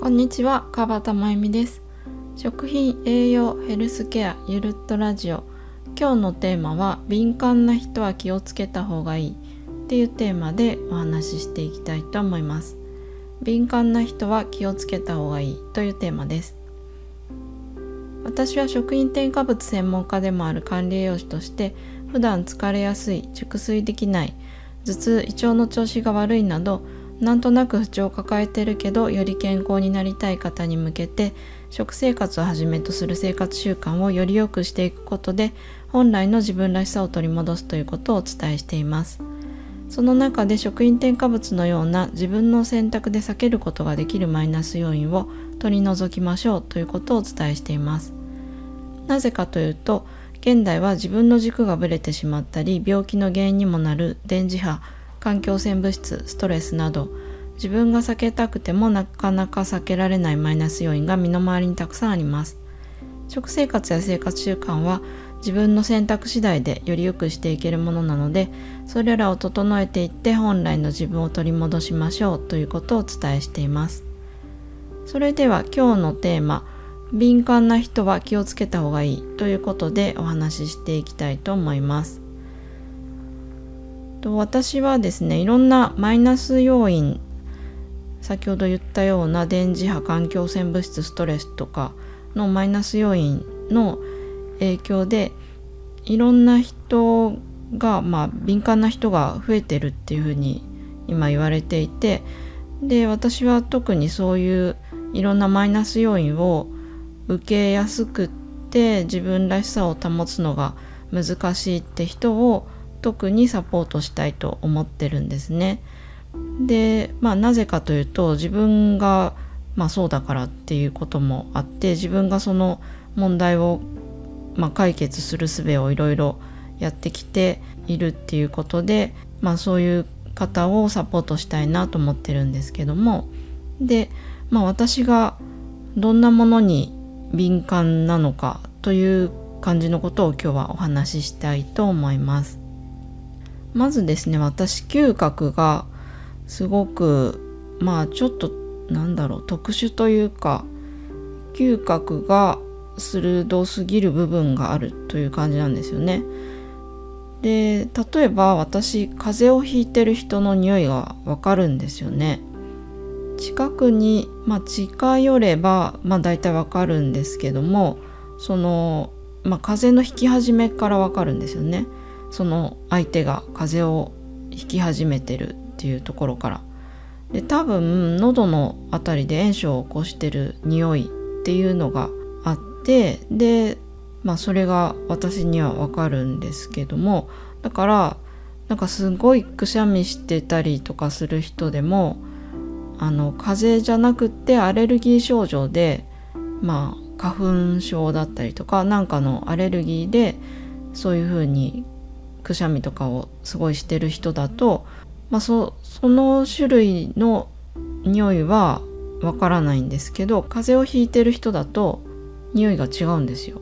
こんにちは川端真由美です。食品栄養ヘルスケアゆるっとラジオ。今日のテーマは敏感な人は気をつけた方がいい。っていうテーマでお話ししていきたいと思います。敏感な人は気をつけた方がいい。というテーマです。私は食品添加物専門家でもある管理栄養士として普段疲れやすい熟睡できない頭痛胃腸の調子が悪いなどなんとなく不調を抱えてるけどより健康になりたい方に向けて食生活をはじめとする生活習慣をより良くしていくことで本来の自分らしさを取り戻すということをお伝えしています。その中で食品添加物のような自分の選択で避けることができるマイナス要因を取り除きましょうということをお伝えしています。なぜかというと現代は自分の軸がぶれてしまったり病気の原因にもなる電磁波環境汚染物質ストレスなど自分が避けたくてもなかなか避けられないマイナス要因が身の回りにたくさんあります。食生活や生活習慣は自分の選択次第でより良くしていけるものなのでそれらを整えていって本来の自分を取り戻しましょうということをお伝えしています。それでは今日のテーマ敏感な人は気をつけた方がいいということでお話ししていきたいと思います。と私はですねいろんなマイナス要因先ほど言ったような電磁波環境汚染物質ストレスとかのマイナス要因の影響でいろんな人が、まあ、敏感な人が増えてるっていうふうに今言われていてで私は特にそういういろんなマイナス要因を受けやすくって自分らしさを保つのが難しいって人を特にサポートしたいと思ってるんですね。でまあなぜかというと自分がまあそうだからっていうこともあって自分がその問題をまあ解決する術をいろいろやってきているっていうことでまあそういう方をサポートしたいなと思ってるんですけどもでまあ私がどんなものに敏感なのかという感じのことを今日はお話ししたいと思います。まずですね私嗅覚がすごくまあちょっとなんだろう特殊というか嗅覚が鋭すぎる部分があるという感じなんですよね。で例えば私風邪をひいてる人の匂いがわかるんですよね。近くに、まあ、近寄れば、まあ、大体わかるんですけどもその、まあ、風邪の引き始めからわかるんですよね。その相手が風邪をひき始めてるっていうところから。で多分喉の辺りで炎症を起こしてる匂いっていうのがあってでまあそれが私にはわかるんですけどもだからなんかすごいくしゃみしてたりとかする人でもあの風邪じゃなくってアレルギー症状でまあ花粉症だったりとかなんかのアレルギーでそういうふうにくしゃみとかをすごいしてる人だと、まあそ、その種類の匂いはわからないんですけど風邪をひいてる人だと匂いが違うんですよ。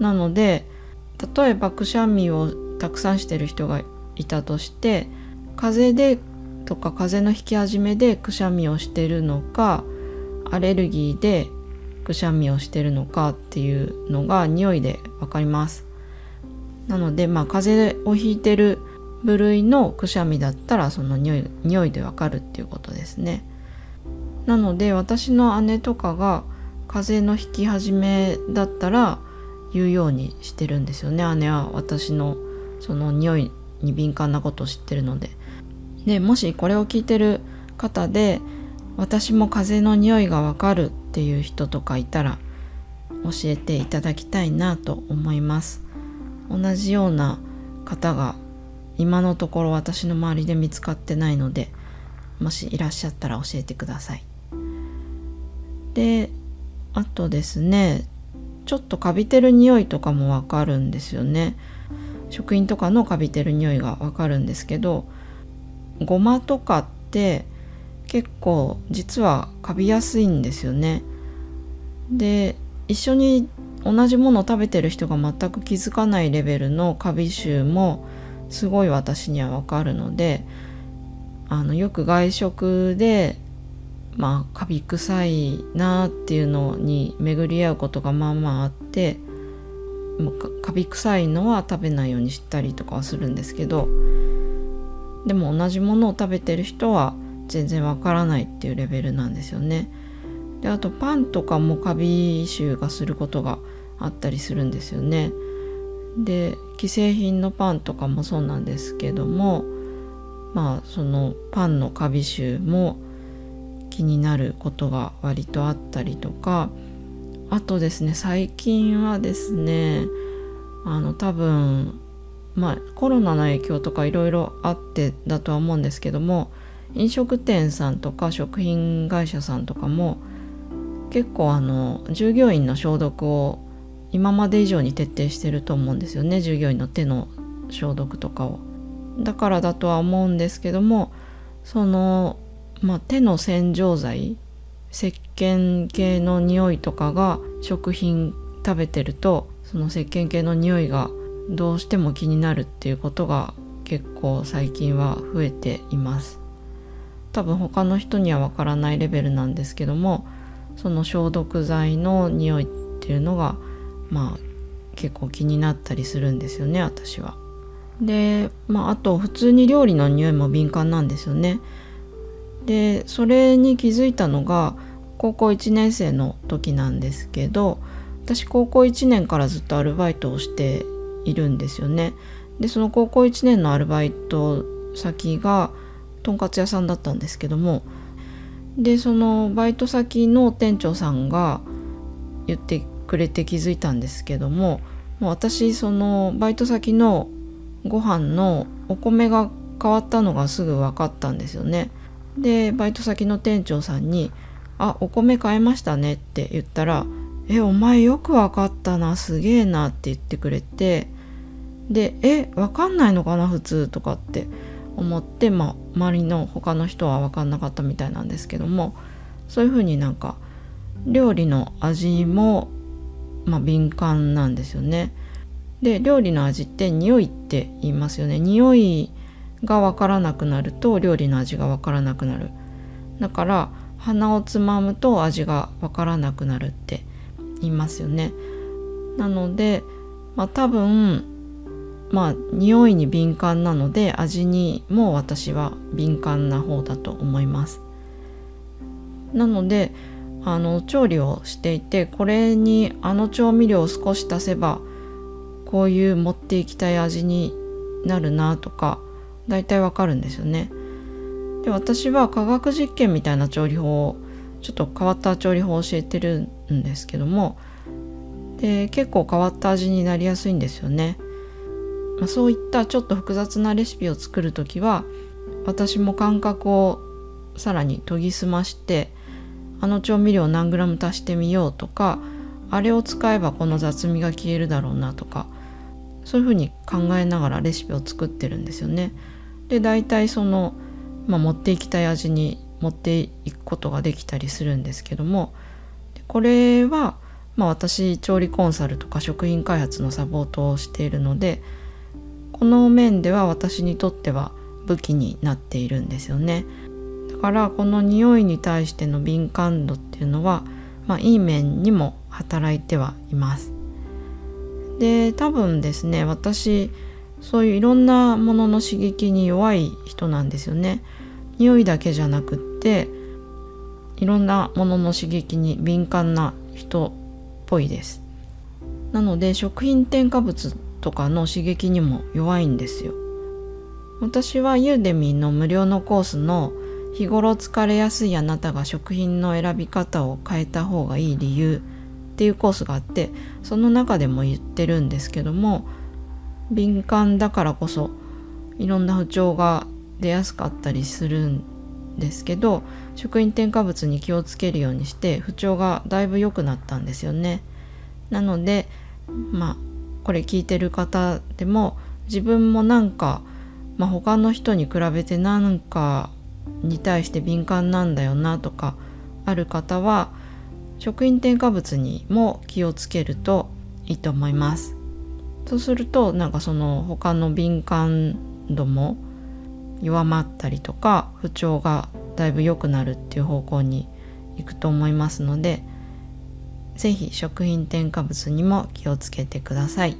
なので例えばくしゃみをたくさんしてる人がいたとして風邪でとか風邪の引き始めでくしゃみをしてるのかアレルギーでくしゃみをしてるのかっていうのが匂いでわかります。なのでまあ風邪をひいてる部類のくしゃみだったらその匂いいでわかるっていうことですね。なので私の姉とかが風邪の引き始めだったら言うようにしてるんですよね姉は私のその匂いに敏感なことを知ってるので。でもしこれを聞いてる方で私も風邪の匂いがわかるっていう人とかいたら教えていただきたいなと思います。同じような方が今のところ私の周りで見つかってないのでもしいらっしゃったら教えてください。であとですねちょっとカビてる匂いとかもわかるんですよね。食品とかのカビてる匂いがわかるんですけどごまとかって結構実はカビやすいんですよね。で一緒に同じものを食べてる人が全く気づかないレベルのカビ臭もすごい私にはわかるのであのよく外食でまあカビ臭いなっていうのに巡り合うことがまあまああってカビ臭いのは食べないようにしたりとかはするんですけどでも同じものを食べてる人は全然わからないっていうレベルなんですよね。であとパンとかもカビ臭がすることがあったりするんですよね。で既製品のパンとかもそうなんですけどもまあそのパンのカビ臭も気になることが割とあったりとかあとですね最近はですねあの多分まあコロナの影響とかいろいろあってだとは思うんですけども飲食店さんとか食品会社さんとかも結構あの従業員の消毒を今まで以上に徹底してると思うんですよね従業員の手の消毒とかを。だからだとは思うんですけどもそのまあ、手の洗浄剤石鹸系の匂いとかが食品食べてるとその石鹸系の匂いがどうしても気になるっていうことが結構最近は増えています多分他の人にはわからないレベルなんですけどもその消毒剤の匂いっていうのがまあ結構気になったりするんですよね私は。でまああと普通に料理の匂いも敏感なんですよね。でそれに気づいたのが高校1年生の時なんですけど私高校1年からずっとアルバイトをしているんですよね。でその高校1年のアルバイト先がとんかつ屋さんだったんですけどもでそのバイト先の店長さんが言ってくれて気づいたんですけどももう私そのバイト先のご飯のお米が変わったのがすぐ分かったんですよね。でバイト先の店長さんに「あお米買えましたね」って言ったら「えお前よくわかったなすげえな」って言ってくれてで「えわかんないのかな普通」とかって思ってまあ周りの他の人は分かんなかったみたいなんですけどもそういうふうになんか料理の味も、まあ、敏感なんですよね。で料理の味って匂いって言いますよね。匂いが分からなくなると料理の味が分からなくなるだから鼻をつまむと味が分からなくなるって言いますよねなので、まあ、多分まあ匂いに敏感なので味にも私は敏感な方だと思いますなのであの調理をしていてこれにあの調味料を少し足せばこういう持っていきたい味になるなとか大体わかるんですよね。で私は化学実験みたいな調理法をちょっと変わった調理法を教えてるんですけどもで結構変わった味になりやすいんですよね。まあ、そういったちょっと複雑なレシピを作る時は私も感覚をさらに研ぎ澄ましてあの調味料何グラム足してみようとかあれを使えばこの雑味が消えるだろうなとかそういうふうに考えながらレシピを作ってるんですよね。で大体その、まあ、持っていきたい味に持っていくことができたりするんですけどもこれは、まあ、私調理コンサルとか食品開発のサポートをしているのでこの面では私にとっては武器になっているんですよね。からこの匂いに対しての敏感度っていうのは、まあ、いい面にも働いてはいます。で多分ですね私そういういろんなものの刺激に弱い人なんですよね。匂いだけじゃなくっていろんなものの刺激に敏感な人っぽいです。なので食品添加物とかの刺激にも弱いんですよ。私はユーデミーの無料のコースの日頃疲れやすいあなたが食品の選び方を変えた方がいい理由っていうコースがあってその中でも言ってるんですけども敏感だからこそいろんな不調が出やすかったりするんですけど食品添加物に気をつけるようにして不調がだいぶ良くなったんですよね。なのでまあこれ聞いてる方でも自分もなんか、まあ、他の人に比べてなんかに対して敏感なんだよなとかある方は食品添加物にも気をつけるといいと思いますそうするとなんかその他の敏感度も弱まったりとか不調がだいぶ良くなるっていう方向に行くと思いますので是非食品添加物にも気をつけてください。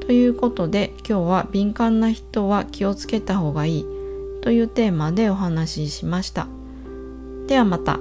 ということで今日は敏感な人は気をつけた方がいいというテーマでお話ししました。ではまた。